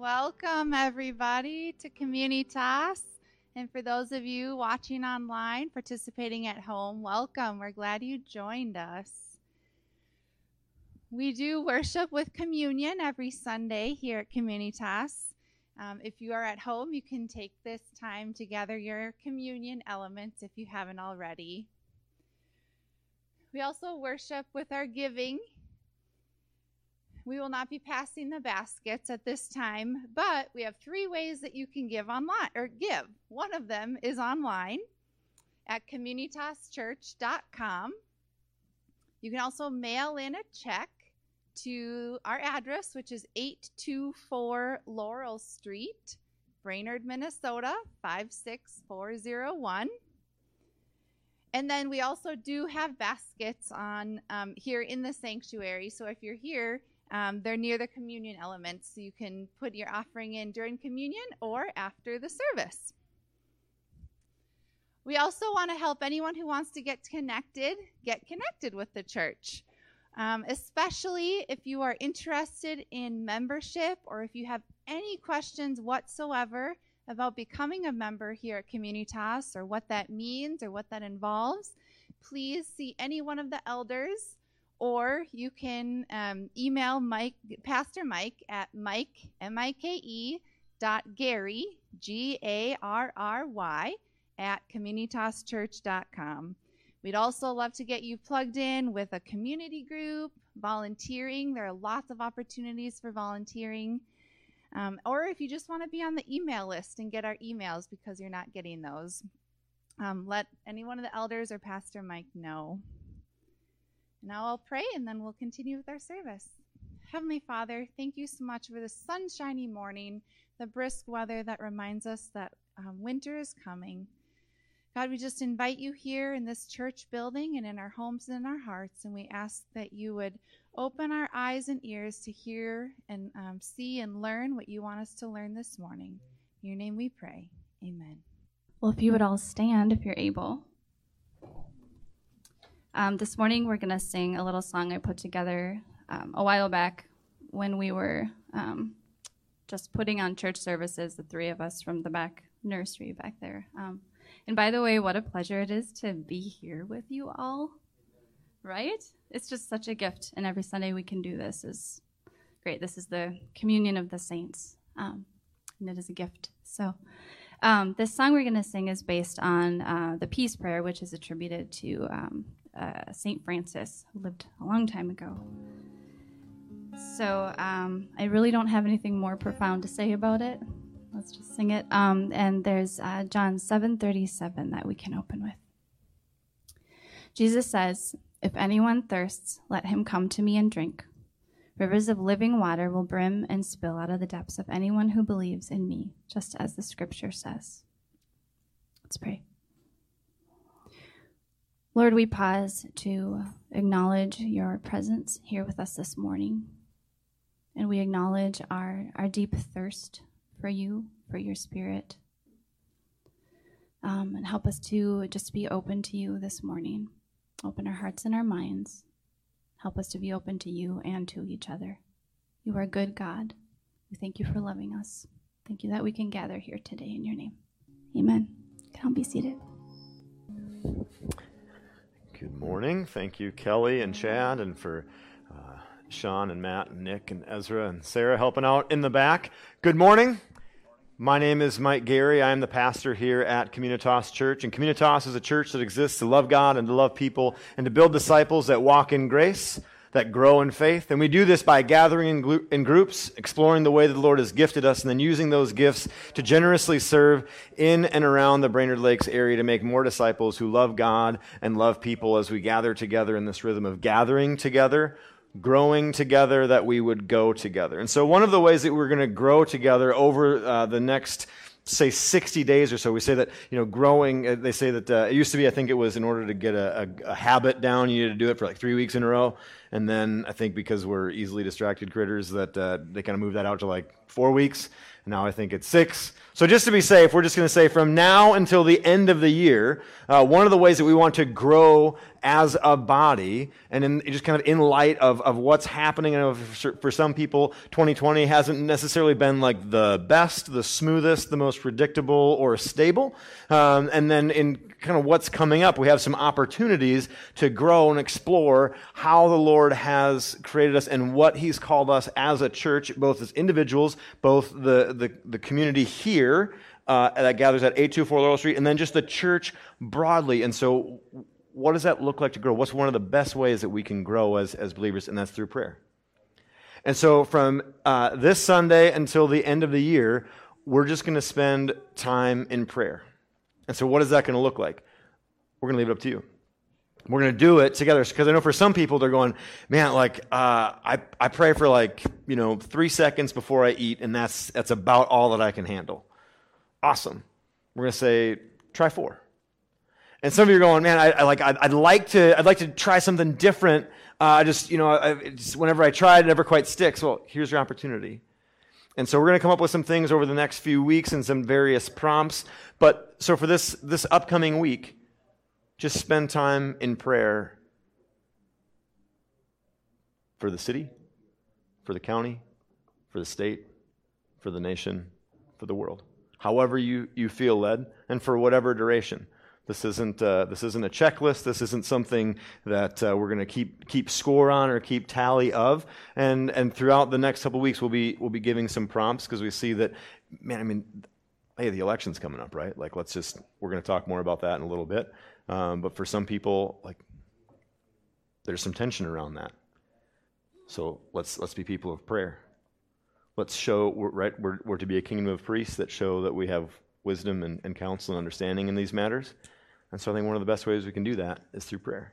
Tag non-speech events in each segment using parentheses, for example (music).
Welcome, everybody, to Communitas. And for those of you watching online, participating at home, welcome. We're glad you joined us. We do worship with communion every Sunday here at Communitas. Um, if you are at home, you can take this time to gather your communion elements if you haven't already. We also worship with our giving we will not be passing the baskets at this time, but we have three ways that you can give online or give. One of them is online at communitaschurch.com. You can also mail in a check to our address, which is 824 Laurel Street, Brainerd, Minnesota 56401. And then we also do have baskets on um, here in the sanctuary. So if you're here, um, they're near the communion elements, so you can put your offering in during communion or after the service. We also want to help anyone who wants to get connected get connected with the church, um, especially if you are interested in membership or if you have any questions whatsoever about becoming a member here at Communitas or what that means or what that involves. Please see any one of the elders or you can um, email Mike, Pastor Mike at Mike M I K E dot Garry G A R R Y at communitaschurch.com. We'd also love to get you plugged in with a community group, volunteering. There are lots of opportunities for volunteering. Um, or if you just want to be on the email list and get our emails because you're not getting those, um, let any one of the elders or Pastor Mike know. Now I'll pray and then we'll continue with our service. Heavenly Father, thank you so much for the sunshiny morning, the brisk weather that reminds us that um, winter is coming. God, we just invite you here in this church building and in our homes and in our hearts, and we ask that you would open our eyes and ears to hear and um, see and learn what you want us to learn this morning. In your name we pray. Amen. Well, if you would all stand if you're able. Um, this morning, we're going to sing a little song I put together um, a while back when we were um, just putting on church services, the three of us from the back nursery back there. Um, and by the way, what a pleasure it is to be here with you all, right? It's just such a gift, and every Sunday we can do this is great. This is the communion of the saints, um, and it is a gift. So, um, this song we're going to sing is based on uh, the peace prayer, which is attributed to um, uh, St. Francis, who lived a long time ago. So um, I really don't have anything more profound to say about it. Let's just sing it. Um, and there's uh, John 7:37 that we can open with. Jesus says, "If anyone thirsts, let him come to me and drink. Rivers of living water will brim and spill out of the depths of anyone who believes in me, just as the Scripture says." Let's pray. Lord, we pause to acknowledge your presence here with us this morning. And we acknowledge our, our deep thirst for you, for your spirit. Um, and help us to just be open to you this morning. Open our hearts and our minds. Help us to be open to you and to each other. You are a good God. We thank you for loving us. Thank you that we can gather here today in your name. Amen. Come be seated. Good morning. Thank you, Kelly and Chad, and for uh, Sean and Matt and Nick and Ezra and Sarah helping out in the back. Good morning. My name is Mike Garry. I am the pastor here at Communitas Church. And Communitas is a church that exists to love God and to love people and to build disciples that walk in grace that grow in faith. And we do this by gathering in, in, groups, exploring the way that the Lord has gifted us, and then using those gifts to generously serve in and around the Brainerd Lakes area to make more disciples who love God and love people as we gather together in this rhythm of gathering together. Growing together, that we would go together. And so, one of the ways that we're going to grow together over uh, the next say 60 days or so. We say that, you know, growing, uh, they say that uh, it used to be, I think it was in order to get a, a, a, habit down, you need to do it for like three weeks in a row. And then I think because we're easily distracted critters, that uh, they kind of move that out to like four weeks. Now I think it's six. So just to be safe, we're just going to say from now until the end of the year, uh, one of the ways that we want to grow as a body, and in, just kind of in light of, of what's happening, for, for some people, 2020 hasn't necessarily been like the best, the smoothest, the most predictable or stable. Um, and then in kind of what's coming up, we have some opportunities to grow and explore how the Lord has created us and what He's called us as a church, both as individuals, both the, the, the community here uh, that gathers at 824 Laurel Street, and then just the church broadly. And so, what does that look like to grow? What's one of the best ways that we can grow as, as believers? And that's through prayer. And so, from uh, this Sunday until the end of the year, we're just going to spend time in prayer. And so, what is that going to look like? We're going to leave it up to you. We're going to do it together because I know for some people they're going, man, like uh, I I pray for like you know three seconds before I eat, and that's that's about all that I can handle. Awesome. We're going to say try four. And some of you are going, man, I, I like I'd, I'd, like to I'd like to try something different. Uh, I just you know I, just, whenever I try, it never quite sticks. Well, here's your opportunity. And so we're going to come up with some things over the next few weeks and some various prompts. But so for this this upcoming week just spend time in prayer for the city, for the county, for the state, for the nation, for the world. However you, you feel led, and for whatever duration. This isn't, uh, this isn't a checklist. This isn't something that uh, we're going to keep, keep score on or keep tally of. And, and throughout the next couple weeks, we'll be, we'll be giving some prompts because we see that, man, I mean, hey, the election's coming up, right? Like, let's just, we're going to talk more about that in a little bit. Um, but for some people, like there's some tension around that. So let's let's be people of prayer. Let's show we're, right we're, we're to be a kingdom of priests that show that we have wisdom and, and counsel and understanding in these matters. And so I think one of the best ways we can do that is through prayer.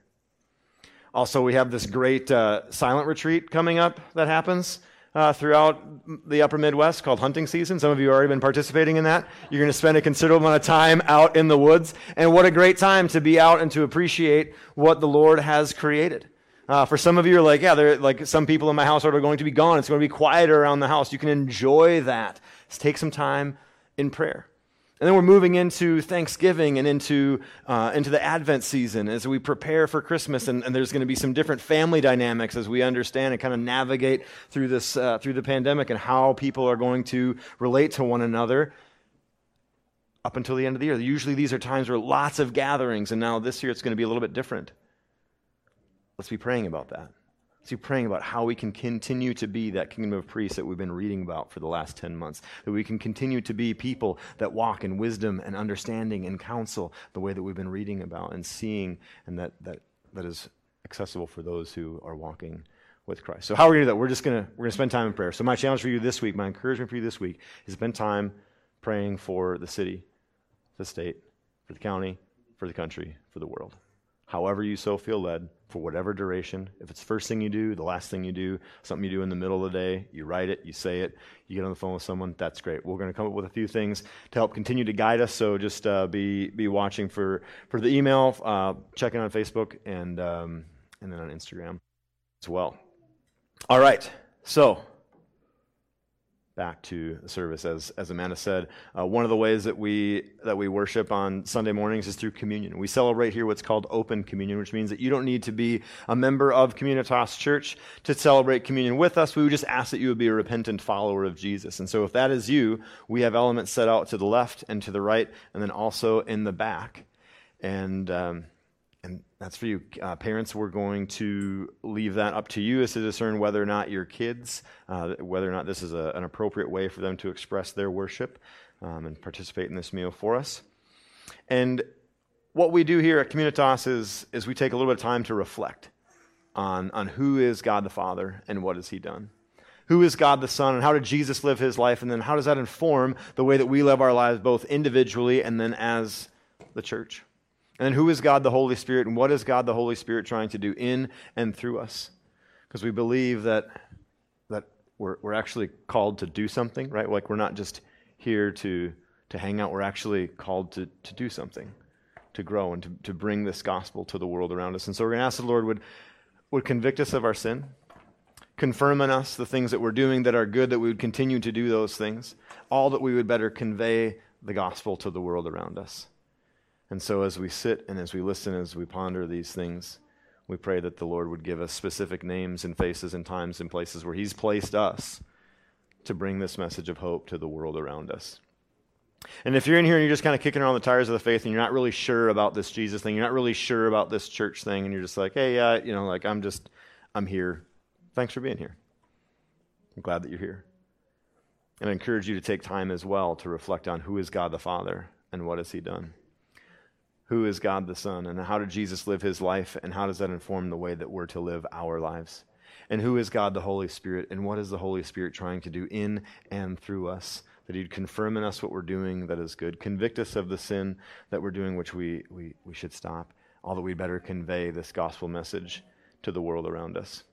Also, we have this great uh, silent retreat coming up that happens uh, throughout the upper Midwest called hunting season. Some of you have already been participating in that. You're going to spend a considerable amount of time out in the woods. And what a great time to be out and to appreciate what the Lord has created. Uh, for some of you, are like, yeah, there, like some people in my household are going to be gone. It's going to be quieter around the house. You can enjoy that. Just take some time in prayer. And then we're moving into Thanksgiving and into, uh, into the Advent season as we prepare for Christmas. And, and there's going to be some different family dynamics as we understand and kind of navigate through, this, uh, through the pandemic and how people are going to relate to one another up until the end of the year. Usually these are times where lots of gatherings, and now this year it's going to be a little bit different. Let's be praying about that. So praying about how we can continue to be that kingdom of priests that we've been reading about for the last 10 months. That we can continue to be people that walk in wisdom and understanding and counsel the way that we've been reading about and seeing and that, that, that is accessible for those who are walking with Christ. So how are we going to do that? We're just going to we're going to spend time in prayer. So my challenge for you this week, my encouragement for you this week is spend time praying for the city, the state, for the county, for the country, for the world. However you so feel led, for whatever duration. If it's first thing you do, the last thing you do, something you do in the middle of the day, you write it, you say it, you get on the phone with someone, that's great. We're going to come up with a few things to help continue to guide us. So just uh, be be watching for for the email, uh, checking on Facebook, and um, and then on Instagram as well. All right, so back to service. As, as Amanda said, uh, one of the ways that we, that we worship on Sunday mornings is through communion. We celebrate here what's called open communion, which means that you don't need to be a member of Communitas Church to celebrate communion with us. We would just ask that you would be a repentant follower of Jesus. And so if that is you, we have elements set out to the left and to the right, and then also in the back. And um, and that's for you. Uh, parents, we're going to leave that up to you as to discern whether or not your kids, uh, whether or not this is a, an appropriate way for them to express their worship um, and participate in this meal for us. And what we do here at Communitas is, is we take a little bit of time to reflect on, on who is God the Father and what has He done. Who is God the Son and how did Jesus live His life? And then how does that inform the way that we live our lives both individually and then as the church? And who is God the Holy Spirit, and what is God the Holy Spirit trying to do in and through us? Because we believe that, that we're, we're actually called to do something, right? Like we're not just here to, to hang out, we're actually called to, to do something, to grow, and to, to bring this gospel to the world around us. And so we're going to ask the Lord would, would convict us of our sin, confirm in us the things that we're doing that are good, that we would continue to do those things, all that we would better convey the gospel to the world around us. And so, as we sit and as we listen, as we ponder these things, we pray that the Lord would give us specific names and faces and times and places where He's placed us to bring this message of hope to the world around us. And if you're in here and you're just kind of kicking around the tires of the faith and you're not really sure about this Jesus thing, you're not really sure about this church thing, and you're just like, hey, uh, you know, like I'm just, I'm here. Thanks for being here. I'm glad that you're here. And I encourage you to take time as well to reflect on who is God the Father and what has He done. Who is God the Son and how did Jesus live His life and how does that inform the way that we're to live our lives? And who is God the Holy Spirit and what is the Holy Spirit trying to do in and through us? That He'd confirm in us what we're doing that is good, convict us of the sin that we're doing which we, we, we should stop, all that we'd better convey this gospel message to the world around us.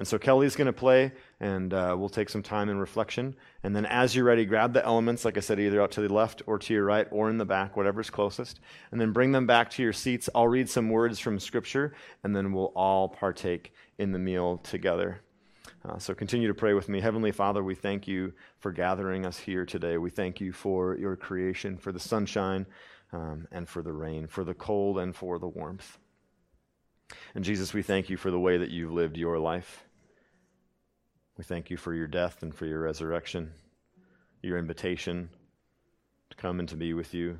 And so Kelly's going to play, and uh, we'll take some time in reflection. And then, as you're ready, grab the elements, like I said, either out to the left or to your right or in the back, whatever's closest. And then bring them back to your seats. I'll read some words from Scripture, and then we'll all partake in the meal together. Uh, so continue to pray with me. Heavenly Father, we thank you for gathering us here today. We thank you for your creation, for the sunshine um, and for the rain, for the cold and for the warmth. And Jesus, we thank you for the way that you've lived your life. We thank you for your death and for your resurrection, your invitation to come and to be with you.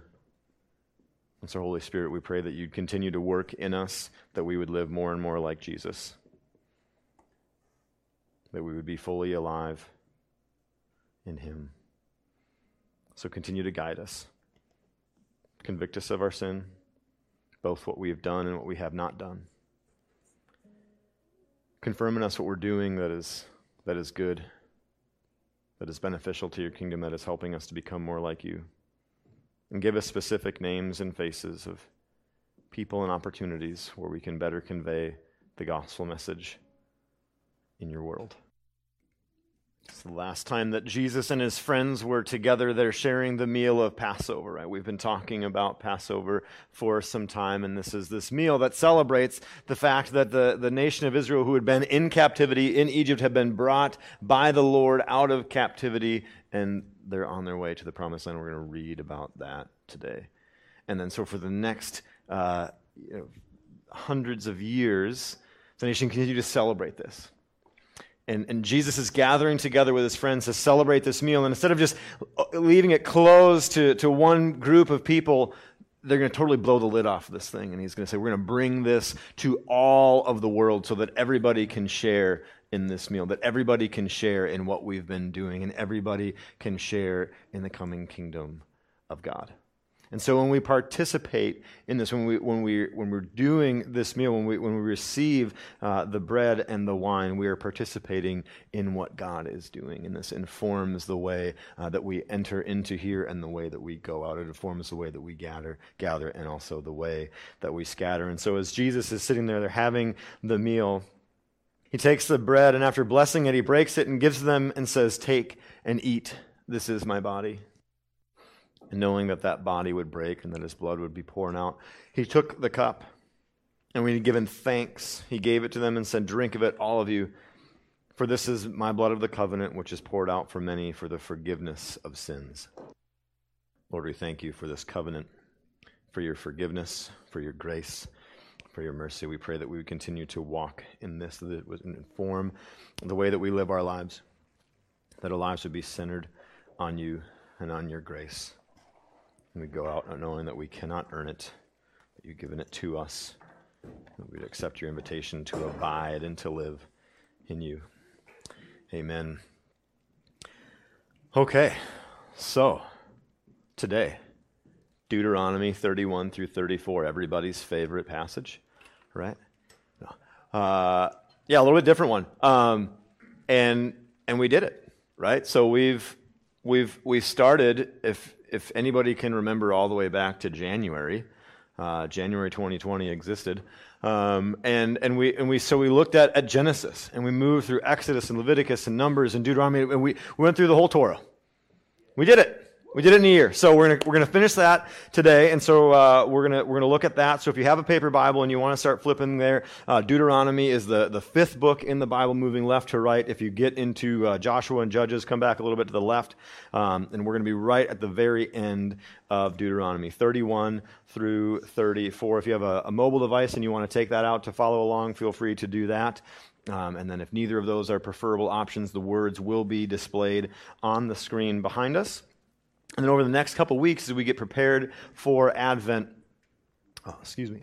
And so, Holy Spirit, we pray that you'd continue to work in us, that we would live more and more like Jesus, that we would be fully alive in Him. So, continue to guide us, convict us of our sin, both what we have done and what we have not done. Confirm in us what we're doing that is that is good, that is beneficial to your kingdom, that is helping us to become more like you. And give us specific names and faces of people and opportunities where we can better convey the gospel message in your world. It's the last time that Jesus and his friends were together. They're sharing the meal of Passover, right? We've been talking about Passover for some time, and this is this meal that celebrates the fact that the, the nation of Israel, who had been in captivity in Egypt, had been brought by the Lord out of captivity, and they're on their way to the promised land. We're going to read about that today. And then, so for the next uh, you know, hundreds of years, the nation continued to celebrate this and, and Jesus is gathering together with his friends to celebrate this meal. And instead of just leaving it closed to, to one group of people, they're going to totally blow the lid off this thing. And he's going to say, We're going to bring this to all of the world so that everybody can share in this meal, that everybody can share in what we've been doing, and everybody can share in the coming kingdom of God. And so when we participate in this, when, we, when, we, when we're doing this meal, when we, when we receive uh, the bread and the wine, we are participating in what God is doing. And this informs the way uh, that we enter into here and the way that we go out. It informs the way that we gather, gather and also the way that we scatter. And so as Jesus is sitting there, they're having the meal. He takes the bread, and after blessing it, he breaks it and gives them and says, Take and eat. This is my body knowing that that body would break and that his blood would be poured out, he took the cup. And when he had given thanks, he gave it to them and said, Drink of it, all of you, for this is my blood of the covenant, which is poured out for many for the forgiveness of sins. Lord, we thank you for this covenant, for your forgiveness, for your grace, for your mercy. We pray that we would continue to walk in this, that it would inform the way that we live our lives, that our lives would be centered on you and on your grace. And we go out knowing that we cannot earn it, that you've given it to us. That we'd accept your invitation to abide and to live in you. Amen. Okay, so today, Deuteronomy 31 through 34, everybody's favorite passage, right? Uh, yeah, a little bit different one. Um, and and we did it, right? So we've we've we started if if anybody can remember all the way back to January, uh, January 2020 existed, um, and and we and we so we looked at, at Genesis and we moved through Exodus and Leviticus and Numbers and Deuteronomy and we, we went through the whole Torah. We did it. We did it in a year. So we're gonna we're gonna finish that today, and so uh, we're gonna we're gonna look at that. So if you have a paper Bible and you want to start flipping there, uh, Deuteronomy is the the fifth book in the Bible, moving left to right. If you get into uh, Joshua and Judges, come back a little bit to the left, um, and we're gonna be right at the very end of Deuteronomy, 31 through 34. If you have a, a mobile device and you want to take that out to follow along, feel free to do that. Um, and then if neither of those are preferable options, the words will be displayed on the screen behind us. And then over the next couple weeks, as we get prepared for Advent, oh, excuse me,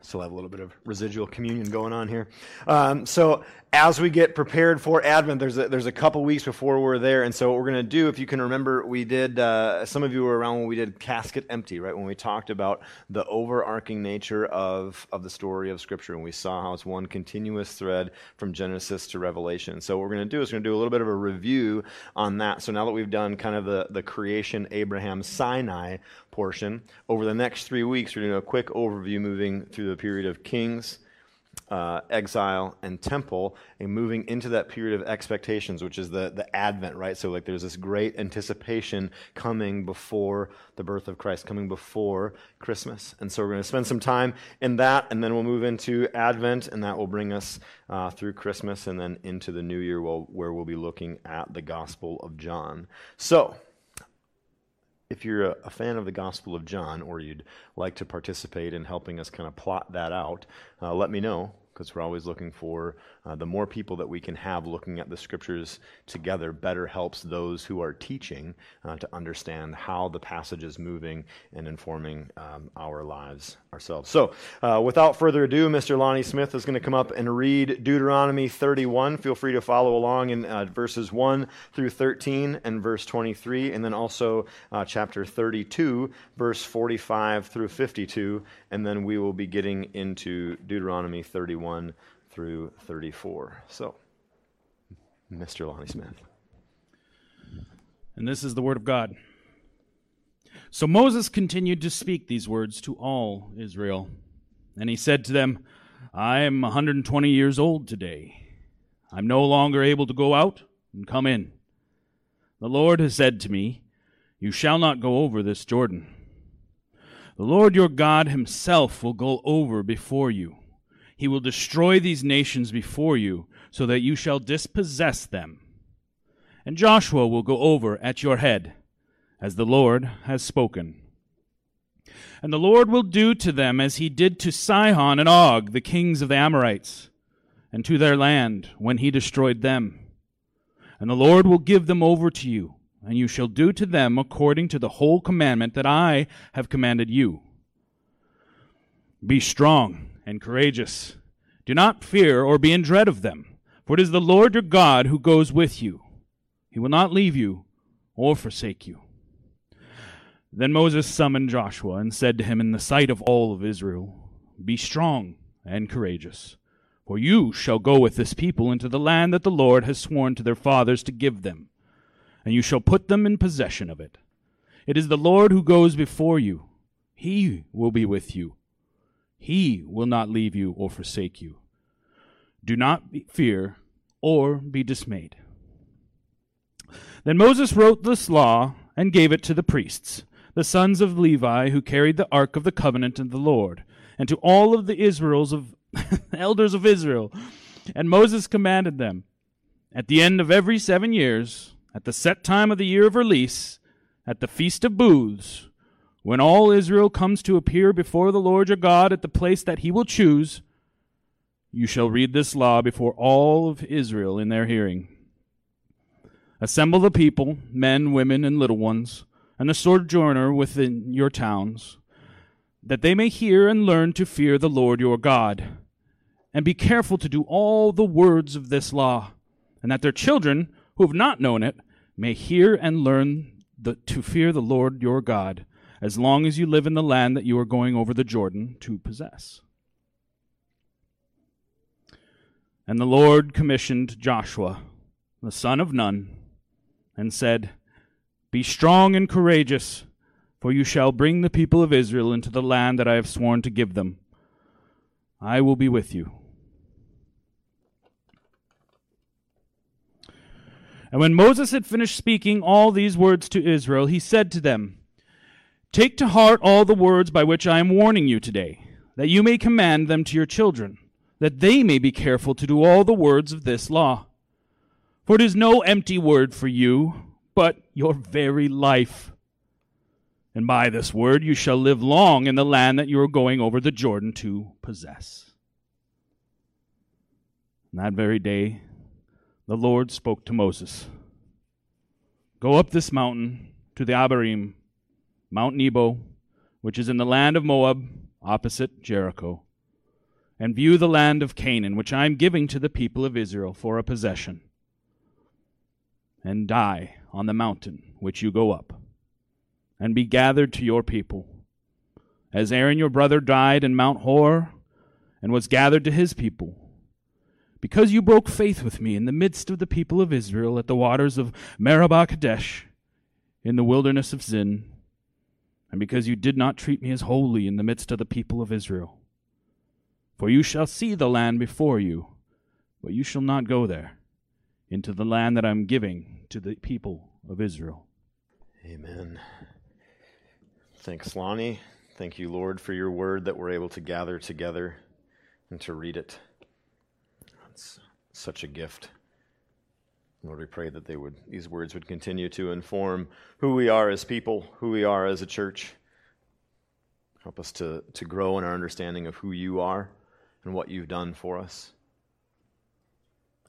still have a little bit of residual communion going on here. Um, so as we get prepared for Advent, there's a, there's a couple weeks before we're there, and so what we're going to do, if you can remember, we did. Uh, some of you were around when we did Casket Empty, right? When we talked about the overarching nature of of the story of Scripture, and we saw how it's one continuous thread from Genesis to Revelation. So what we're going to do is we're going to do a little bit of a review on that. So now that we've done kind of the the creation, Abraham, Sinai portion, over the next three weeks, we're doing a quick overview, moving through the period of Kings uh, exile and temple and moving into that period of expectations which is the, the advent right? So like there's this great anticipation coming before the birth of christ coming before christmas. And so we're going to spend some time in that and then we'll move into advent and that will bring us uh, through christmas and then into the new year where we'll be looking at the gospel of john. So if you're a, fan of the Gospel of John or you'd like to participate in helping us kind of plot that out, uh, let me know because we're always looking for uh, the more people that we can have looking at the scriptures together better helps those who are teaching uh, to understand how the passage is moving and informing um, our lives ourselves. So, uh, without further ado, Mr. Lonnie Smith is going to come up and read Deuteronomy 31. Feel free to follow along in uh, verses 1 through 13 and verse 23, and then also uh, chapter 32, verse 45 through 52, and then we will be getting into Deuteronomy 31 through 34. So, Mr. Lonnie Smith. And this is the word of God. So Moses continued to speak these words to all Israel. And he said to them, I am 120 years old today. I'm no longer able to go out and come in. The Lord has said to me, You shall not go over this Jordan. The Lord your God himself will go over before you he will destroy these nations before you, so that you shall dispossess them. And Joshua will go over at your head, as the Lord has spoken. And the Lord will do to them as he did to Sihon and Og, the kings of the Amorites, and to their land when he destroyed them. And the Lord will give them over to you, and you shall do to them according to the whole commandment that I have commanded you. Be strong and courageous. Do not fear or be in dread of them, for it is the Lord your God who goes with you. He will not leave you or forsake you. Then Moses summoned Joshua and said to him in the sight of all of Israel, Be strong and courageous, for you shall go with this people into the land that the Lord has sworn to their fathers to give them, and you shall put them in possession of it. It is the Lord who goes before you. He will be with you he will not leave you or forsake you. Do not fear or be dismayed. Then Moses wrote this law and gave it to the priests, the sons of Levi, who carried the ark of the covenant of the Lord, and to all of the Israels of (laughs) elders of Israel. And Moses commanded them, at the end of every seven years, at the set time of the year of release, at the feast of booths, when all Israel comes to appear before the Lord your God at the place that he will choose, you shall read this law before all of Israel in their hearing. Assemble the people, men, women, and little ones, and the sojourner within your towns, that they may hear and learn to fear the Lord your God, and be careful to do all the words of this law, and that their children, who have not known it, may hear and learn the, to fear the Lord your God as long as you live in the land that you are going over the Jordan to possess. And the Lord commissioned Joshua, the son of Nun, and said, Be strong and courageous, for you shall bring the people of Israel into the land that I have sworn to give them. I will be with you. And when Moses had finished speaking all these words to Israel, he said to them, Take to heart all the words by which I am warning you today, that you may command them to your children, that they may be careful to do all the words of this law. For it is no empty word for you, but your very life. And by this word you shall live long in the land that you are going over the Jordan to possess. And that very day, the Lord spoke to Moses Go up this mountain to the Abarim, Mount Nebo, which is in the land of Moab, opposite Jericho, and view the land of Canaan, which I am giving to the people of Israel for a possession, and die on the mountain which you go up, and be gathered to your people. As Aaron your brother died in Mount Hor, and was gathered to his people because you broke faith with me in the midst of the people of Israel at the waters of Meribah Kadesh in the wilderness of Zin, and because you did not treat me as holy in the midst of the people of Israel. For you shall see the land before you, but you shall not go there, into the land that I am giving to the people of Israel. Amen. Thanks, Lonnie. Thank you, Lord, for your word that we're able to gather together and to read it. It's such a gift. Lord, we pray that they would these words would continue to inform who we are as people, who we are as a church. Help us to, to grow in our understanding of who you are and what you've done for us.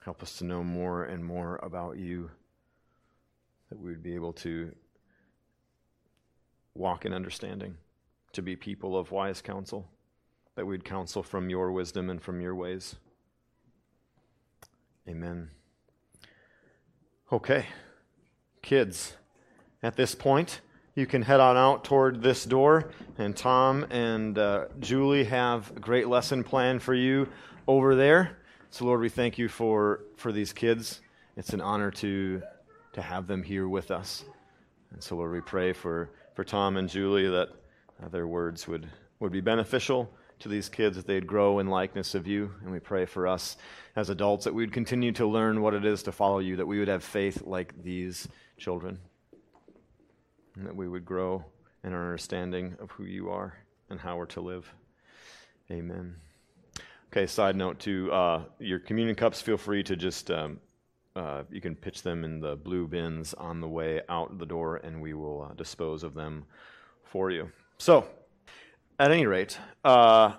Help us to know more and more about you, that we would be able to walk in understanding, to be people of wise counsel, that we'd counsel from your wisdom and from your ways. Amen. Okay, kids, at this point, you can head on out toward this door, and Tom and uh, Julie have a great lesson planned for you over there. So, Lord, we thank you for, for these kids. It's an honor to, to have them here with us. And so, Lord, we pray for, for Tom and Julie that uh, their words would, would be beneficial to these kids that they'd grow in likeness of you. And we pray for us as adults that we would continue to learn what it is to follow you, that we would have faith like these children, and that we would grow in our understanding of who you are and how we're to live. Amen. Okay, side note to uh, your communion cups, feel free to just, um, uh, you can pitch them in the blue bins on the way out the door, and we will uh, dispose of them for you. So, at any rate, uh,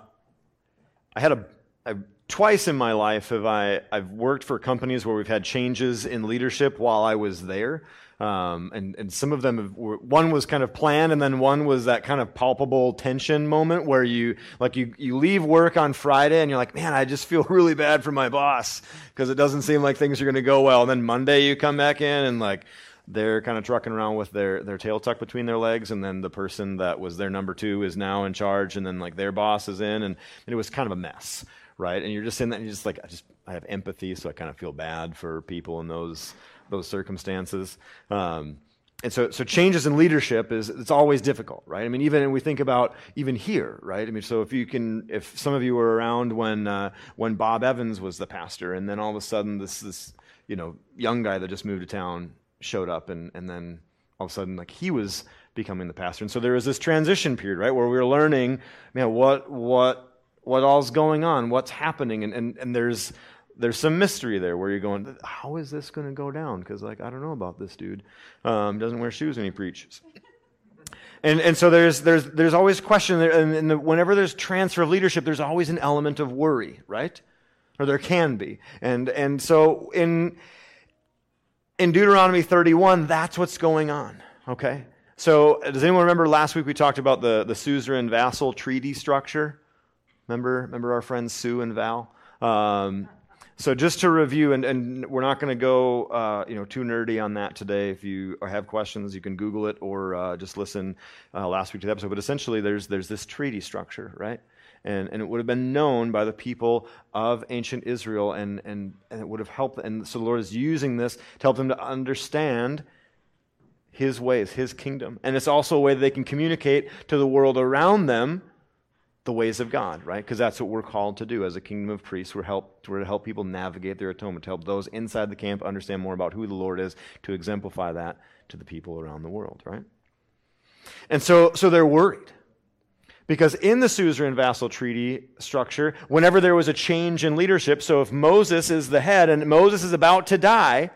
I had a, twice in my life have I I've worked for companies where we've had changes in leadership while I was there. Um, and, and some of them, have, one was kind of planned, and then one was that kind of palpable tension moment where you, like, you, you leave work on Friday and you're like, man, I just feel (laughs) really bad for my boss because it doesn't seem like things are going to go well. And then Monday you come back in and, like, they're kind of trucking around with their, their tail tucked between their legs, and then the person that was their number two is now in charge, and then like their boss is in, and, and it was kind of a mess, right? And you're just in that, and you're just like, I just I have empathy, so I kind of feel bad for people in those those circumstances. Um, and so, so changes in leadership is it's always difficult, right? I mean, even we think about even here, right? I mean, so if you can, if some of you were around when uh, when Bob Evans was the pastor, and then all of a sudden this this you know young guy that just moved to town showed up, and, and then all of a sudden, like he was becoming the pastor. And so there was this transition period, right, where we were learning, man, what what what all's going on, what's happening, and and, and there's there's some mystery there where you're going, how is this going to go down? Because like I don't know about this dude. Um, doesn't wear shoes when he preaches. And, and so there's, there's, there's always question there, and, and the, whenever there's transfer of leadership, there's always an element of worry, right? Or there can be. And, and so in, in Deuteronomy 31, that's what's going on. Okay? So, does anyone remember last week we talked about the, the suzerain vassal treaty structure? Remember, remember our friends Sue and Val? Um, so, just to review, and, and we're not going to go uh, you know, too nerdy on that today. If you have questions, you can Google it or uh, just listen uh, last week to the episode. But essentially, there's, there's this treaty structure, right? and, and it would have been known by the people of ancient Israel, and, and, and it would have helped. And so the Lord is using this to help them to understand His ways, His kingdom. And it's also a way that they can communicate to the world around them the ways of God, right? Because that's what we're called to do as a kingdom of priests. We're, help, we're to help people navigate their atonement, to help those inside the camp understand more about who the Lord is, to exemplify that to the people around the world, right? And so, so they're worried. Because in the suzerain vassal treaty structure, whenever there was a change in leadership, so if Moses is the head and Moses is about to die,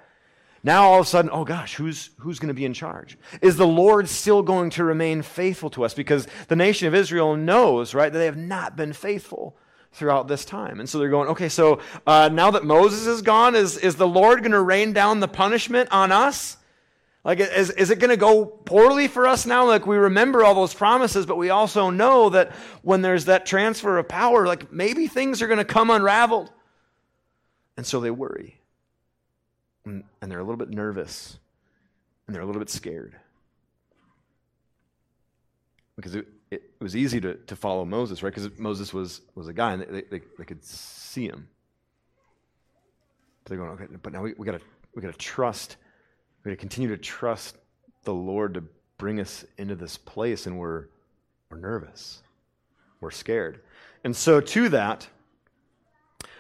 now all of a sudden, oh gosh, who's, who's going to be in charge? Is the Lord still going to remain faithful to us? Because the nation of Israel knows, right, that they have not been faithful throughout this time. And so they're going, okay, so uh, now that Moses is gone, is, is the Lord going to rain down the punishment on us? Like, is, is it going to go poorly for us now? Like, we remember all those promises, but we also know that when there's that transfer of power, like, maybe things are going to come unraveled. And so they worry and, they're a little bit nervous and they're a little bit scared. Because it, it, was easy to, to follow Moses, right? Because Moses was, was a guy and they, they, they could see him. But they're going, okay, but now we, we gotta we gotta trust, we gotta continue to trust the Lord to bring us into this place, and we're we're nervous. We're scared. And so to that,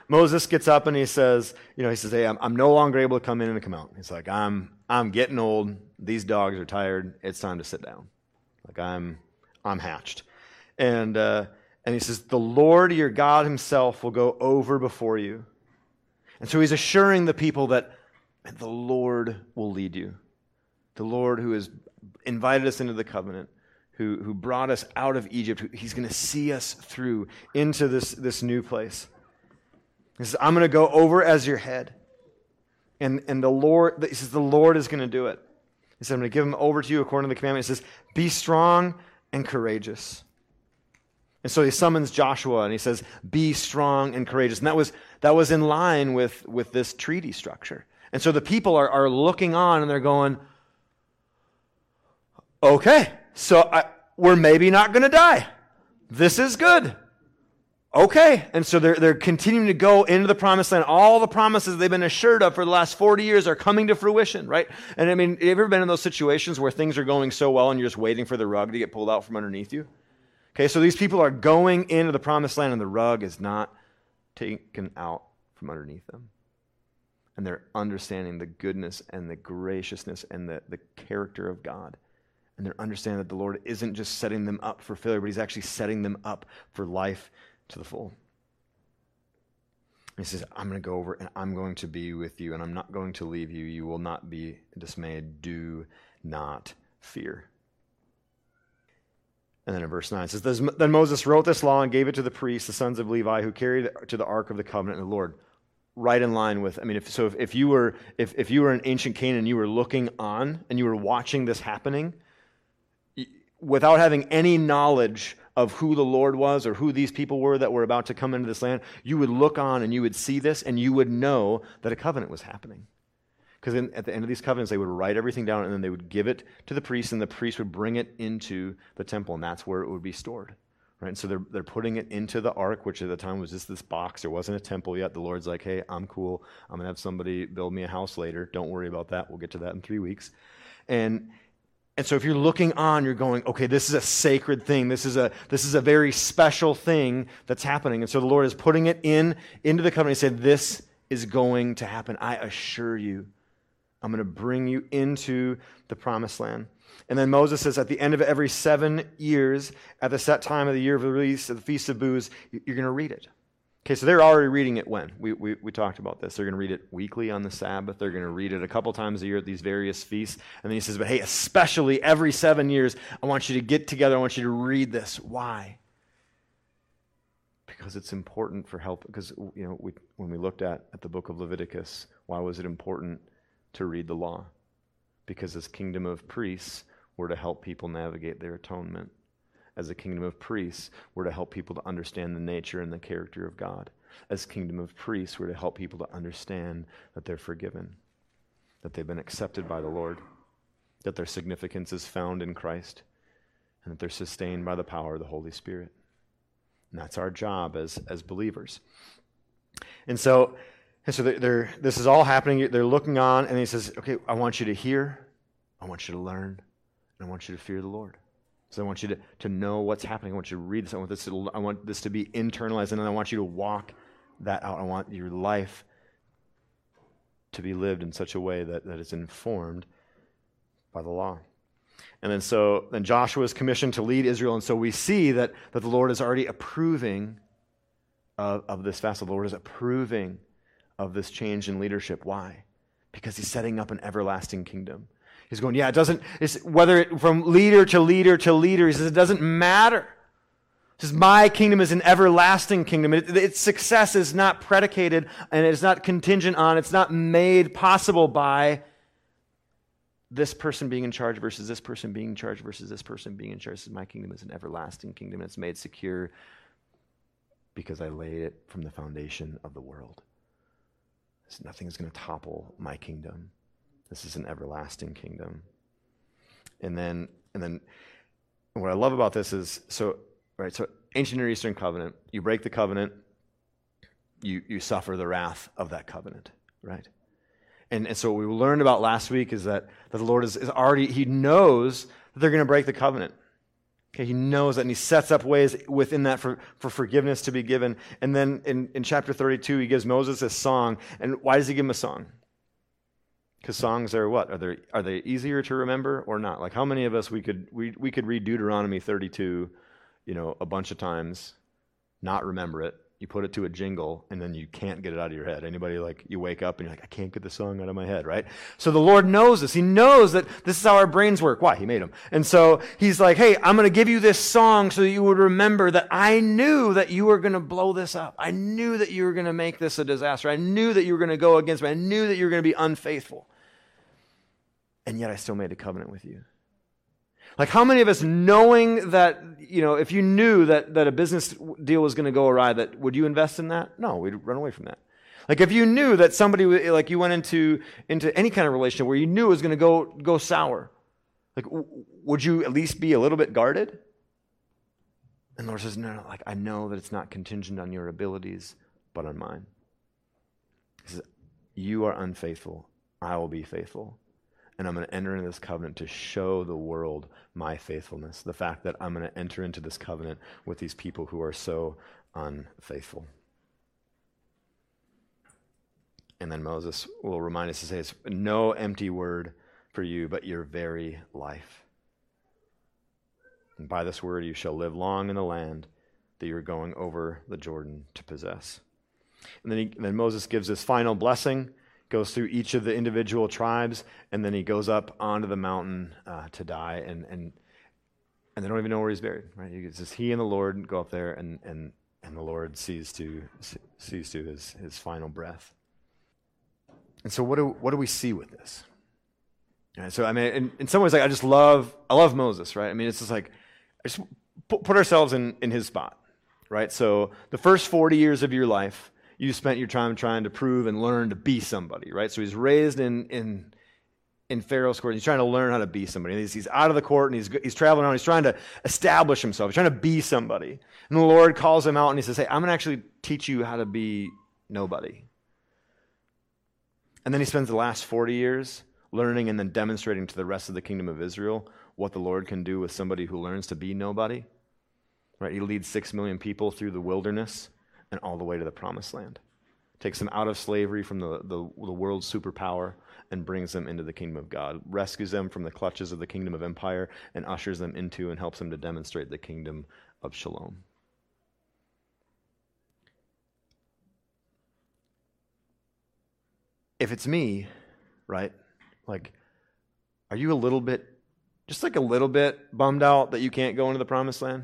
Moses gets up and he says, you know, he says, hey, I'm, I'm no longer able to come in and come out. He's like, I'm, I'm getting old. These dogs are tired. It's time to sit down. Like I'm, I'm hatched. And, uh, and he says, the Lord your God himself will go over before you. And so he's assuring the people that the Lord will lead you. The Lord who has invited us into the covenant, who, who brought us out of Egypt, he's going to see us through into this, this new place. He says, I'm going to go over as your head. And, and the Lord, he says, the Lord is going to do it. He said, I'm going to give him over to you according to the commandment. He says, be strong and courageous. And so he summons Joshua and he says, be strong and courageous. And that was, that was in line with, with this treaty structure. And so the people are, are looking on and they're going, okay, so I, we're maybe not going to die. This is good okay. And so they're, they're continuing to go into the promised land. All the promises they've been assured of for the last 40 years are coming to fruition, right? And I mean, have you ever been in those situations where things are going so well and you're just waiting for the rug to get pulled out from underneath you? Okay, so these people are going into the promised land and the rug is not taken out from underneath them. And they're understanding the goodness and the graciousness and the, the character of God. And they're understanding that the Lord isn't just setting them up for failure, but He's actually setting them up for life to the full. He says, I'm going to go over and I'm going to be with you and I'm not going to leave you. You will not be dismayed. Do not fear. And then in verse 9 it says, Then Moses wrote this law and gave it to the priests, the sons of Levi, who carried it to the ark of the covenant of the Lord. Right in line with, I mean, if, so if, if, you were, if, if you were in ancient Canaan, you were looking on and you were watching this happening, without having any knowledge of who the Lord was or who these people were that were about to come into this land, you would look on and you would see this and you would know that a covenant was happening. Because at the end of these covenants, they would write everything down and then they would give it to the priest, and the priest would bring it into the temple, and that's where it would be stored. Right? And so they're, they're putting it into the ark, which at the time was just this box. There wasn't a temple yet. The Lord's like, hey, I'm cool. I'm going to have somebody build me a house later. Don't worry about that. We'll get to that in three weeks. And and so if you're looking on, you're going, okay, this is a sacred thing. This is a, this is a very special thing that's happening. And so the Lord is putting it in into the covenant. He said, this is going to happen. I assure you. I'm going to bring you into the promised land. And then Moses says, at the end of every seven years, at the set time of the year of the release of the Feast of Booths, you're going to read it. Okay, so they're already reading it when? We, we, we talked about this. They're going to read it weekly on the Sabbath. They're going to read it a couple times a year at these various feasts. And then he says, but hey, especially every seven years, I want you to get together. I want you to read this. Why? Because it's important for help. Because, you know, we, when we looked at, at the book of Leviticus, why was it important to read the law? Because this kingdom of priests were to help people navigate their atonement as a kingdom of priests, we're to help people to understand the nature and the character of God. As kingdom of priests, we're to help people to understand that they're forgiven, that they've been accepted by the Lord, that their significance is found in Christ, and that they're sustained by the power of the Holy Spirit. And that's our job as, as believers. And so, and so they're, they're, this is all happening. They're looking on, and he says, Okay, I want you to hear, I want you to learn, and I want you to fear the Lord. So I want you to, to know what's happening. I want you to read this. I want this to, I want this to be internalized, and then I want you to walk that out. I want your life to be lived in such a way that, that it's informed by the law. And then so then Joshua is commissioned to lead Israel, and so we see that, that the Lord is already approving of, of this fast. The Lord is approving of this change in leadership. Why? Because he's setting up an everlasting kingdom. He's going, yeah, it doesn't, it's, whether it, from leader to leader to leader, he says, it doesn't matter. He says, my kingdom is an everlasting kingdom. It, its success is not predicated and it's not contingent on, it's not made possible by this person being in charge versus this person being in charge versus this person being in charge. Says, my kingdom is an everlasting kingdom. It's made secure because I laid it from the foundation of the world. So nothing is going to topple my kingdom. This is an everlasting kingdom. And then, and then, what I love about this is so right. So ancient Near Eastern covenant. You break the covenant, you you suffer the wrath of that covenant. Right. And, and so what we learned about last week is that, that the Lord is, is already, He knows that they're going to break the covenant. Okay, he knows that, and he sets up ways within that for, for forgiveness to be given. And then in, in chapter 32, he gives Moses a song. And why does he give him a song? Because songs are what? Are they, are they easier to remember or not? Like how many of us we could, we, we could read Deuteronomy 32, you know, a bunch of times, not remember it, you put it to a jingle and then you can't get it out of your head. Anybody like you wake up and you're like i can't get the song out of my head right? So the lord knows this. He knows that this is how our brains work. Why? He made them and so he's like hey i'm going to give you this song so that you would remember that i knew that you were going to blow this up. I knew that you were going to make this a disaster. I knew that you were going to go against me. I knew that you were going to be unfaithful and yet i still made a covenant with you like, how many of us, knowing that, you know, if you knew that, that a business deal was going to go awry, that would you invest in that? No, we'd run away from that. Like, if you knew that somebody, like, you went into, into any kind of relationship where you knew it was going to go, go sour, like, w- would you at least be a little bit guarded? And Lord says, no, no, like, I know that it's not contingent on your abilities, but on mine. He says, You are unfaithful. I will be faithful and I'm going to enter into this covenant to show the world my faithfulness. The fact that I'm going to enter into this covenant with these people who are so unfaithful. And then Moses will remind us to say, It's no empty word for you, but your very life. And by this word you shall live long in the land that you're going over the Jordan to possess. And then, he, then Moses gives this final blessing goes through each of the individual tribes, and then he goes up onto the mountain uh, to die, and, and, and they don't even know where he's buried. Right? It's just he and the Lord go up there, and, and, and the Lord sees to, sees to his, his final breath. And so, what do, what do we see with this? Right, so, I mean, in, in some ways, like, I just love, I love Moses, right? I mean, it's just like, just put, put ourselves in, in his spot, right? So, the first 40 years of your life, you spent your time trying to prove and learn to be somebody, right? So he's raised in in in Pharaoh's court. He's trying to learn how to be somebody. He's, he's out of the court and he's he's traveling around. He's trying to establish himself. He's trying to be somebody. And the Lord calls him out and he says, "Hey, I'm going to actually teach you how to be nobody." And then he spends the last 40 years learning and then demonstrating to the rest of the kingdom of Israel what the Lord can do with somebody who learns to be nobody. Right? He leads 6 million people through the wilderness and all the way to the promised land. Takes them out of slavery from the, the, the world's superpower and brings them into the kingdom of God. Rescues them from the clutches of the kingdom of empire and ushers them into and helps them to demonstrate the kingdom of shalom. If it's me, right? Like, are you a little bit, just like a little bit bummed out that you can't go into the promised land?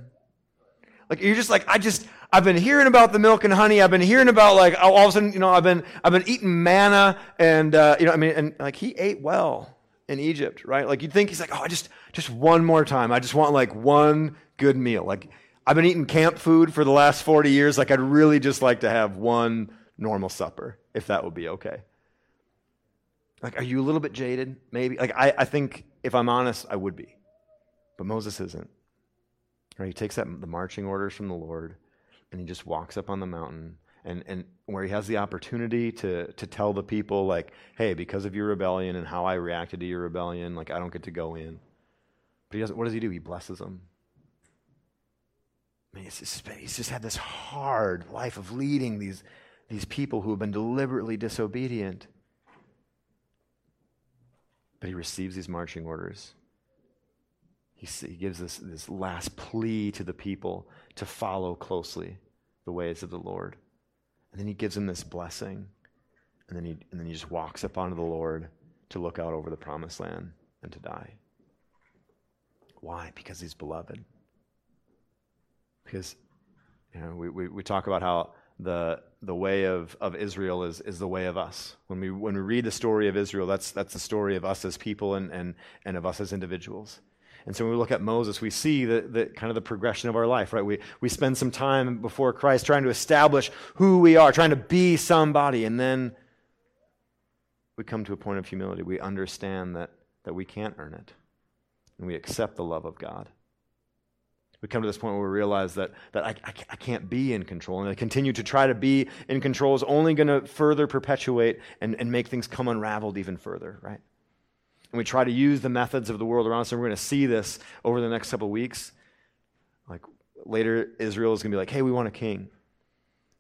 Like you're just like, I just, I've been hearing about the milk and honey. I've been hearing about like all of a sudden, you know, I've been, I've been eating manna and, uh, you know, I mean, and like he ate well in Egypt, right? Like you'd think he's like, oh, I just, just one more time. I just want like one good meal. Like I've been eating camp food for the last 40 years. Like I'd really just like to have one normal supper, if that would be okay. Like, are you a little bit jaded? Maybe. Like, I, I think if I'm honest, I would be. But Moses isn't. Right? He takes that, the marching orders from the Lord and he just walks up on the mountain and, and where he has the opportunity to, to tell the people, like, hey, because of your rebellion and how I reacted to your rebellion, like, I don't get to go in. But he doesn't, what does he do? He blesses them. I mean, just, he's just had this hard life of leading these, these people who have been deliberately disobedient. But he receives these marching orders. He, he gives this, this last plea to the people to follow closely the ways of the Lord. And then he gives them this blessing. And then he, and then he just walks up onto the Lord to look out over the promised land and to die. Why? Because he's beloved. Because you know, we, we, we talk about how the, the way of, of Israel is, is the way of us. When we, when we read the story of Israel, that's, that's the story of us as people and, and, and of us as individuals. And so when we look at Moses, we see the, the kind of the progression of our life, right? We, we spend some time before Christ trying to establish who we are, trying to be somebody, and then we come to a point of humility. We understand that, that we can't earn it, and we accept the love of God. We come to this point where we realize that, that I, I, I can't be in control, and to continue to try to be in control is only going to further perpetuate and, and make things come unraveled even further, right? And we try to use the methods of the world around us, and we're going to see this over the next couple of weeks. Like later, Israel is going to be like, hey, we want a king.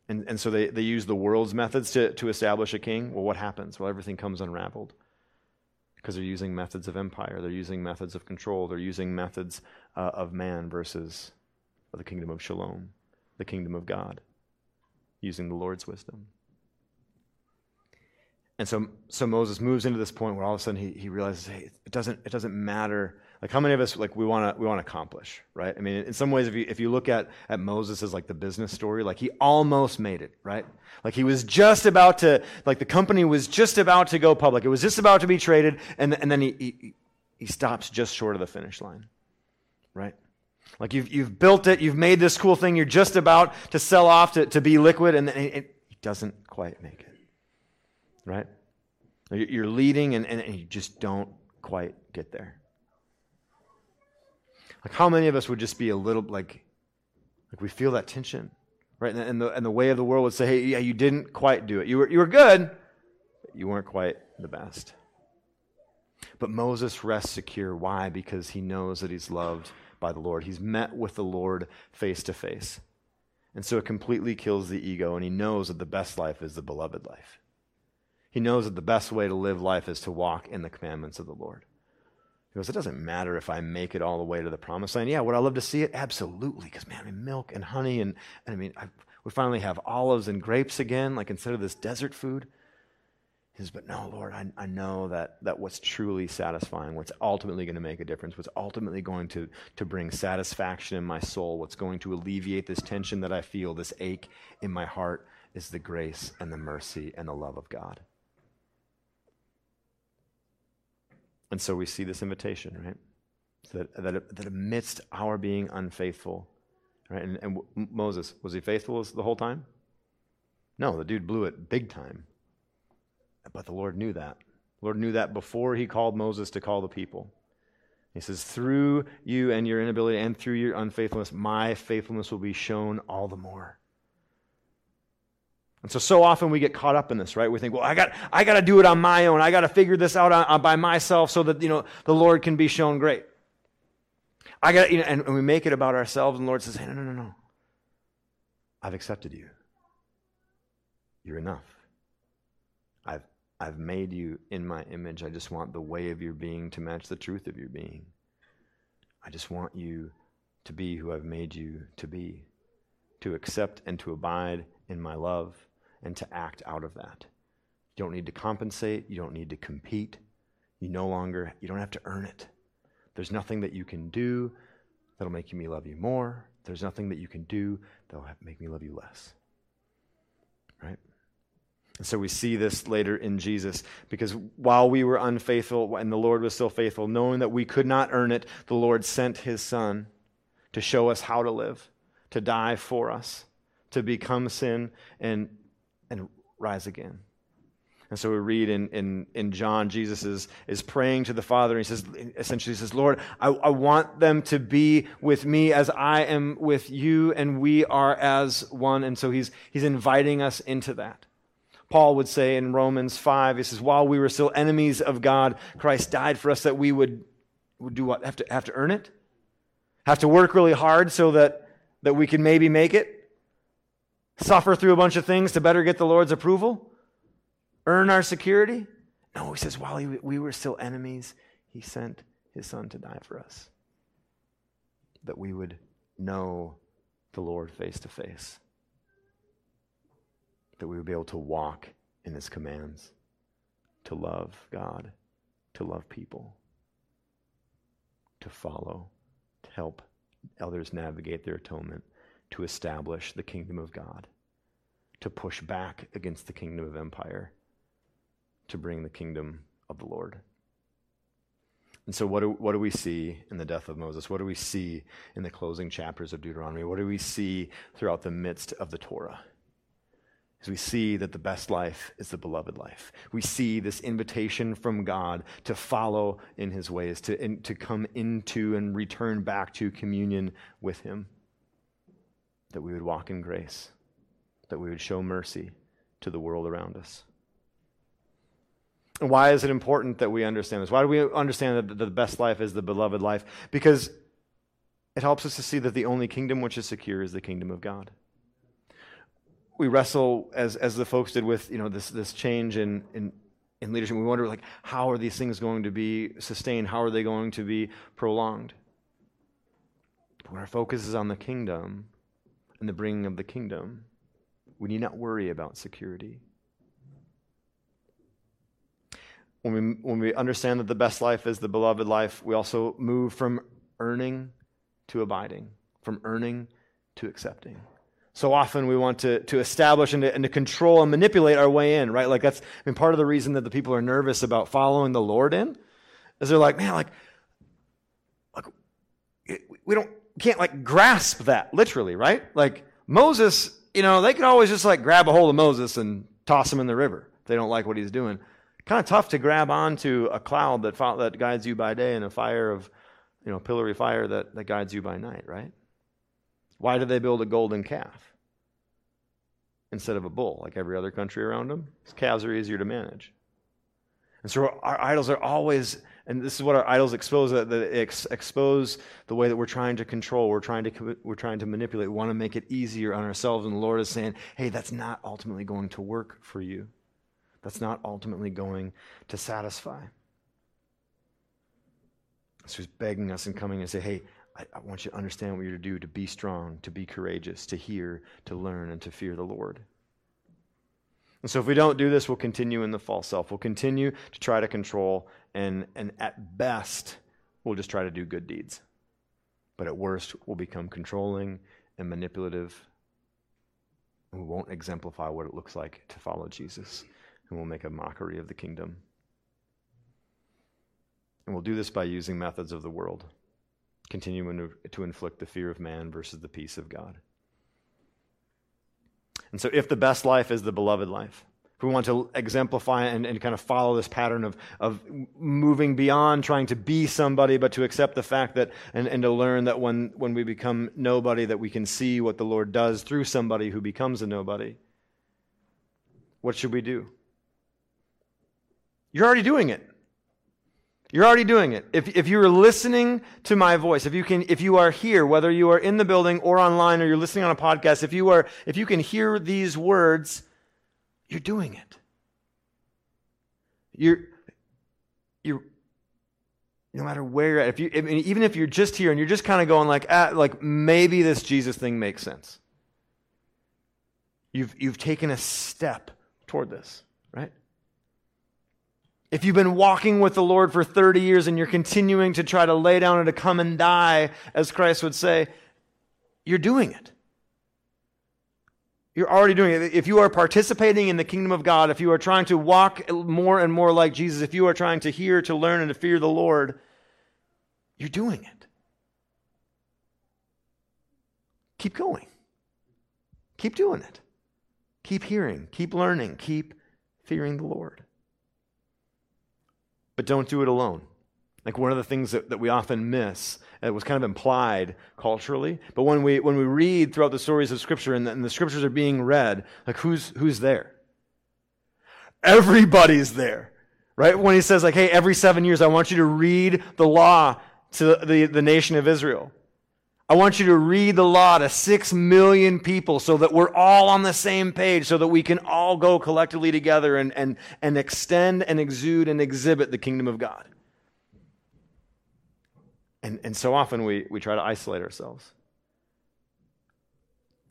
And, and so they, they use the world's methods to, to establish a king. Well, what happens? Well, everything comes unraveled because they're using methods of empire, they're using methods of control, they're using methods uh, of man versus the kingdom of shalom, the kingdom of God, using the Lord's wisdom. And so, so Moses moves into this point where all of a sudden he, he realizes, hey, it doesn't, it doesn't matter. Like how many of us like we want to we want to accomplish, right? I mean, in some ways, if you if you look at at Moses as like the business story, like he almost made it, right? Like he was just about to, like the company was just about to go public. It was just about to be traded, and and then he he, he stops just short of the finish line, right? Like you've you've built it, you've made this cool thing, you're just about to sell off to, to be liquid, and then it, doesn't quite make it right? You're leading and, and you just don't quite get there. Like, how many of us would just be a little like, like we feel that tension, right? And the, and the way of the world would say, hey, yeah, you didn't quite do it. You were, you were good, but you weren't quite the best. But Moses rests secure. Why? Because he knows that he's loved by the Lord. He's met with the Lord face to face. And so it completely kills the ego, and he knows that the best life is the beloved life. He knows that the best way to live life is to walk in the commandments of the Lord. He goes, It doesn't matter if I make it all the way to the promised land. Yeah, would I love to see it? Absolutely. Because, man, I mean, milk and honey, and, and I mean, I, we finally have olives and grapes again, like instead of this desert food. He says, But no, Lord, I, I know that, that what's truly satisfying, what's ultimately going to make a difference, what's ultimately going to, to bring satisfaction in my soul, what's going to alleviate this tension that I feel, this ache in my heart, is the grace and the mercy and the love of God. And so we see this invitation, right? That, that, that amidst our being unfaithful, right? And, and Moses, was he faithful the whole time? No, the dude blew it big time. But the Lord knew that. The Lord knew that before he called Moses to call the people. He says, Through you and your inability and through your unfaithfulness, my faithfulness will be shown all the more. And so, so often we get caught up in this, right? We think, well, I got, I got to do it on my own. I got to figure this out on, on, by myself so that, you know, the Lord can be shown great. I got, you know, and, and we make it about ourselves, and the Lord says, hey, no, no, no, no. I've accepted you. You're enough. I've, I've made you in my image. I just want the way of your being to match the truth of your being. I just want you to be who I've made you to be, to accept and to abide in my love and to act out of that. You don't need to compensate, you don't need to compete. You no longer you don't have to earn it. There's nothing that you can do that'll make me love you more. There's nothing that you can do that'll make me love you less. Right? And so we see this later in Jesus because while we were unfaithful and the Lord was still faithful, knowing that we could not earn it, the Lord sent his son to show us how to live, to die for us, to become sin and and rise again. And so we read in, in, in John, Jesus is, is praying to the Father, and he says, essentially, he says, Lord, I, I want them to be with me as I am with you, and we are as one. And so he's, he's inviting us into that. Paul would say in Romans 5, he says, While we were still enemies of God, Christ died for us that we would, would do what? Have to, have to earn it? Have to work really hard so that that we can maybe make it, suffer through a bunch of things to better get the Lord's approval, earn our security. No, he says, while we were still enemies, he sent his son to die for us, that we would know the Lord face to face, that we would be able to walk in his commands, to love God, to love people, to follow, to help others navigate their atonement, to establish the kingdom of God, to push back against the kingdom of empire, to bring the kingdom of the Lord. And so, what do, what do we see in the death of Moses? What do we see in the closing chapters of Deuteronomy? What do we see throughout the midst of the Torah? As we see that the best life is the beloved life. We see this invitation from God to follow in his ways, to, in, to come into and return back to communion with him. That we would walk in grace, that we would show mercy to the world around us. And why is it important that we understand this? Why do we understand that the best life is the beloved life? Because it helps us to see that the only kingdom which is secure is the kingdom of God. We wrestle as as the folks did with you know this this change in in in leadership. We wonder like how are these things going to be sustained? How are they going to be prolonged? But when our focus is on the kingdom and the bringing of the kingdom, we need not worry about security when we, when we understand that the best life is the beloved life, we also move from earning to abiding, from earning to accepting. So often we want to, to establish and to, and to control and manipulate our way in, right? Like that's I mean, part of the reason that the people are nervous about following the Lord in is they're like, man, like, like we don't can't like grasp that literally, right? Like Moses, you know, they could always just like grab a hold of Moses and toss him in the river if they don't like what he's doing kind of tough to grab onto a cloud that, that guides you by day and a fire of, you know, pillory fire that, that guides you by night, right? Why did they build a golden calf instead of a bull like every other country around them? Because calves are easier to manage. And so our idols are always, and this is what our idols expose, that ex- expose the way that we're trying to control, we're trying to, we're trying to manipulate, we want to make it easier on ourselves. And the Lord is saying, hey, that's not ultimately going to work for you that's not ultimately going to satisfy. So he's begging us and coming and say, hey, I, I, want you to understand what you're to do to be strong, to be courageous, to hear, to learn, and to fear the Lord. And so if we don't do this, we'll continue in the false self. We'll continue to try to control, and, and at best, we'll just try to do good deeds. But at worst, we'll become controlling and manipulative, and we won't exemplify what it looks like to follow Jesus and we'll make a mockery of the kingdom. And we'll do this by using methods of the world, continuing to, to inflict the fear of man versus the peace of God. And so, if the best life is the beloved life, if we want to exemplify and, and kind of follow this pattern of, of moving beyond trying to be somebody, but to accept the fact that, and, and to learn that when, when we become nobody, that we can see what the Lord does through somebody who becomes a nobody, what should we do? You're already doing it. You're already doing it. If, if you're listening to my voice, if you can, if you are here, whether you are in the building or online or you're listening on a podcast, if you are, if you can hear these words, you're doing it. You're, you're, no matter where you're at, if you, I mean, even if you're just here and you're just kind of going like, ah, like maybe this Jesus thing makes sense. You've, you've taken a step toward this, right? If you've been walking with the Lord for 30 years and you're continuing to try to lay down and to come and die, as Christ would say, you're doing it. You're already doing it. If you are participating in the kingdom of God, if you are trying to walk more and more like Jesus, if you are trying to hear, to learn, and to fear the Lord, you're doing it. Keep going. Keep doing it. Keep hearing. Keep learning. Keep fearing the Lord but don't do it alone. Like one of the things that, that we often miss, it was kind of implied culturally, but when we, when we read throughout the stories of Scripture and the, and the Scriptures are being read, like who's, who's there? Everybody's there, right? When he says, like, hey, every seven years I want you to read the law to the, the nation of Israel. I want you to read the law to six million people so that we're all on the same page, so that we can all go collectively together and, and, and extend and exude and exhibit the kingdom of God. And, and so often we, we try to isolate ourselves.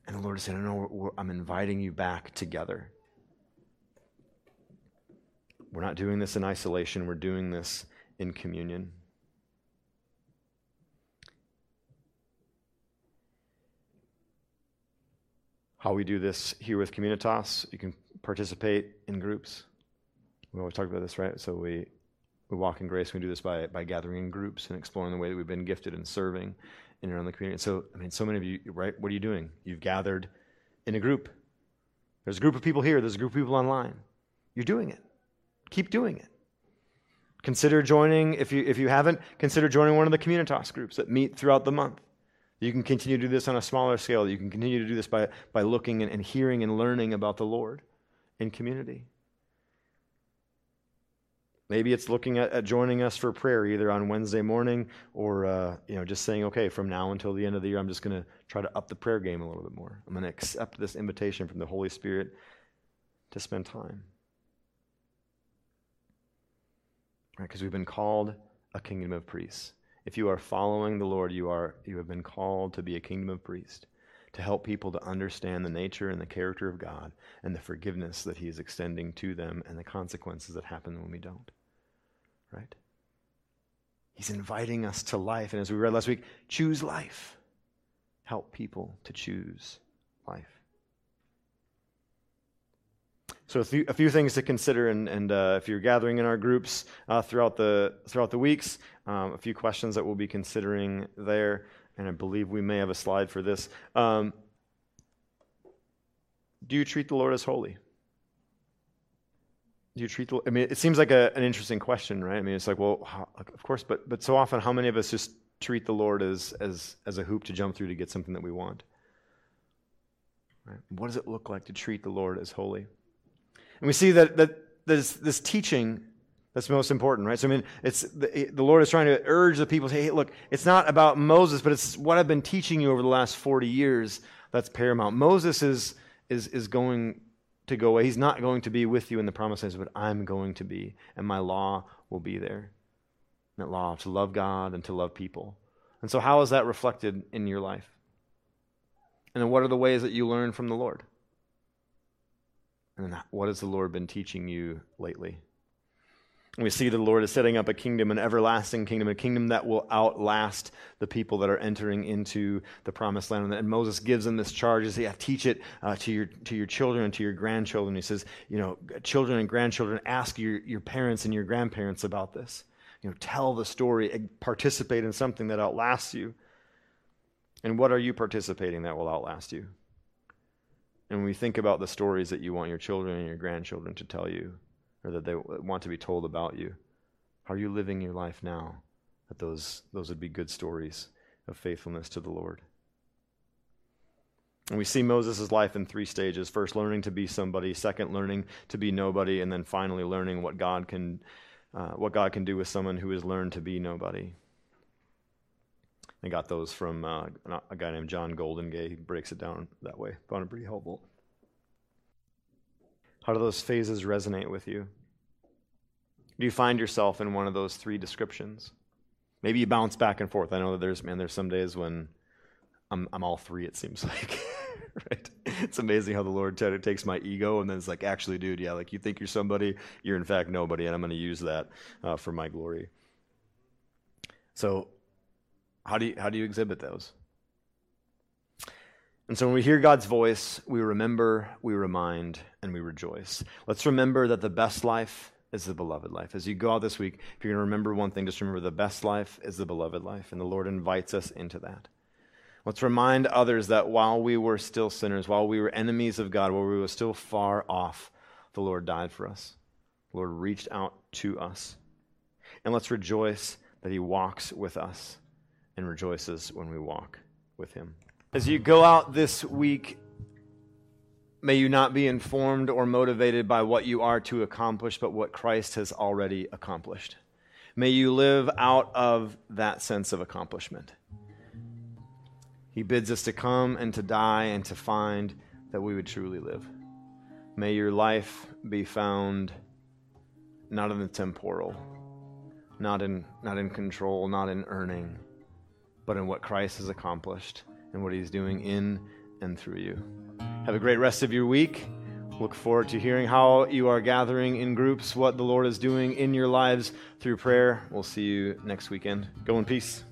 And the Lord is saying, No, I'm inviting you back together. We're not doing this in isolation, we're doing this in communion. How we do this here with Communitas, you can participate in groups. We always talk about this, right? So we, we walk in grace. We do this by, by gathering in groups and exploring the way that we've been gifted and serving in and around the community. So, I mean, so many of you, right? What are you doing? You've gathered in a group. There's a group of people here, there's a group of people online. You're doing it. Keep doing it. Consider joining, if you, if you haven't, consider joining one of the Communitas groups that meet throughout the month. You can continue to do this on a smaller scale. You can continue to do this by, by looking and, and hearing and learning about the Lord in community. Maybe it's looking at, at, joining us for prayer either on Wednesday morning or uh, you know just saying, okay, from now until the end of the year, I'm just going to try to up the prayer game a little bit more. I'm going to accept this invitation from the Holy Spirit to spend time. Right? Because we've been called a kingdom of priests. If you are following the Lord, you, are, you have been called to be a kingdom of priests, to help people to understand the nature and the character of God and the forgiveness that He is extending to them and the consequences that happen when we don't. Right? He's inviting us to life. And as we read last week, choose life. Help people to choose life. So a few, a few things to consider, and, and uh, if you're gathering in our groups uh, throughout the throughout the weeks, um, a few questions that we'll be considering there, and I believe we may have a slide for this. Um, do you treat the Lord as holy? Do you treat the? I mean, it seems like a, an interesting question, right? I mean, it's like, well, how, of course, but but so often, how many of us just treat the Lord as as as a hoop to jump through to get something that we want? Right? What does it look like to treat the Lord as holy? And we see that, that there's this teaching that's most important, right? So, I mean, it's the, the Lord is trying to urge the people, say, hey, look, it's not about Moses, but it's what I've been teaching you over the last 40 years that's paramount. Moses is, is, is going to go away. He's not going to be with you in the promised promises, but I'm going to be, and my law will be there. That law to love God and to love people. And so, how is that reflected in your life? And then, what are the ways that you learn from the Lord? And what has the Lord been teaching you lately? we see the Lord is setting up a kingdom, an everlasting kingdom, a kingdom that will outlast the people that are entering into the promised land. And Moses gives them this charge: "Is yeah, teach it uh, to your to your children and to your grandchildren." He says, "You know, children and grandchildren, ask your your parents and your grandparents about this. You know, tell the story, participate in something that outlasts you." And what are you participating that will outlast you? And when we think about the stories that you want your children and your grandchildren to tell you, or that they want to be told about you, how are you living your life now? That those, those would be good stories of faithfulness to the Lord. And we see Moses' life in three stages. First, learning to be somebody. Second, learning to be nobody. And then finally, learning what God can, uh, what God can do with someone who has learned to be nobody. I got those from uh, a guy named John Goldingay. He breaks it down that way. Found it pretty helpful. How do those phases resonate with you? Do you find yourself in one of those three descriptions? Maybe you bounce back and forth. I know that there's man, there's some days when I'm I'm all three. It seems (laughs) like, right? It's amazing how the Lord t- takes my ego and then it's like, actually, dude, yeah, like you think you're somebody, you're in fact nobody, and I'm going to use that uh, for my glory. So how do you, how do you exhibit those? And so when we hear God's voice, we remember, we remind, and we rejoice. Let's remember that the best life is the beloved life. As you go out this week, if you're going to remember one thing, just remember the best life is the beloved life, and the Lord invites us into that. Let's remind others that while we were still sinners, while we were enemies of God, while we were still far off, the Lord died for us. The Lord reached out to us. And let's rejoice that He walks with us and rejoices when we walk with him. As you go out this week, may you not be informed or motivated by what you are to accomplish, but what Christ has already accomplished. May you live out of that sense of accomplishment. He bids us to come and to die and to find that we would truly live. May your life be found not in the temporal, not in, not in control, not in earning, but in what Christ has accomplished and what he's doing in and through you. Have a great rest of your week. Look forward to hearing how you are gathering in groups, what the Lord is doing in your lives through prayer. We'll see you next weekend. Go in peace.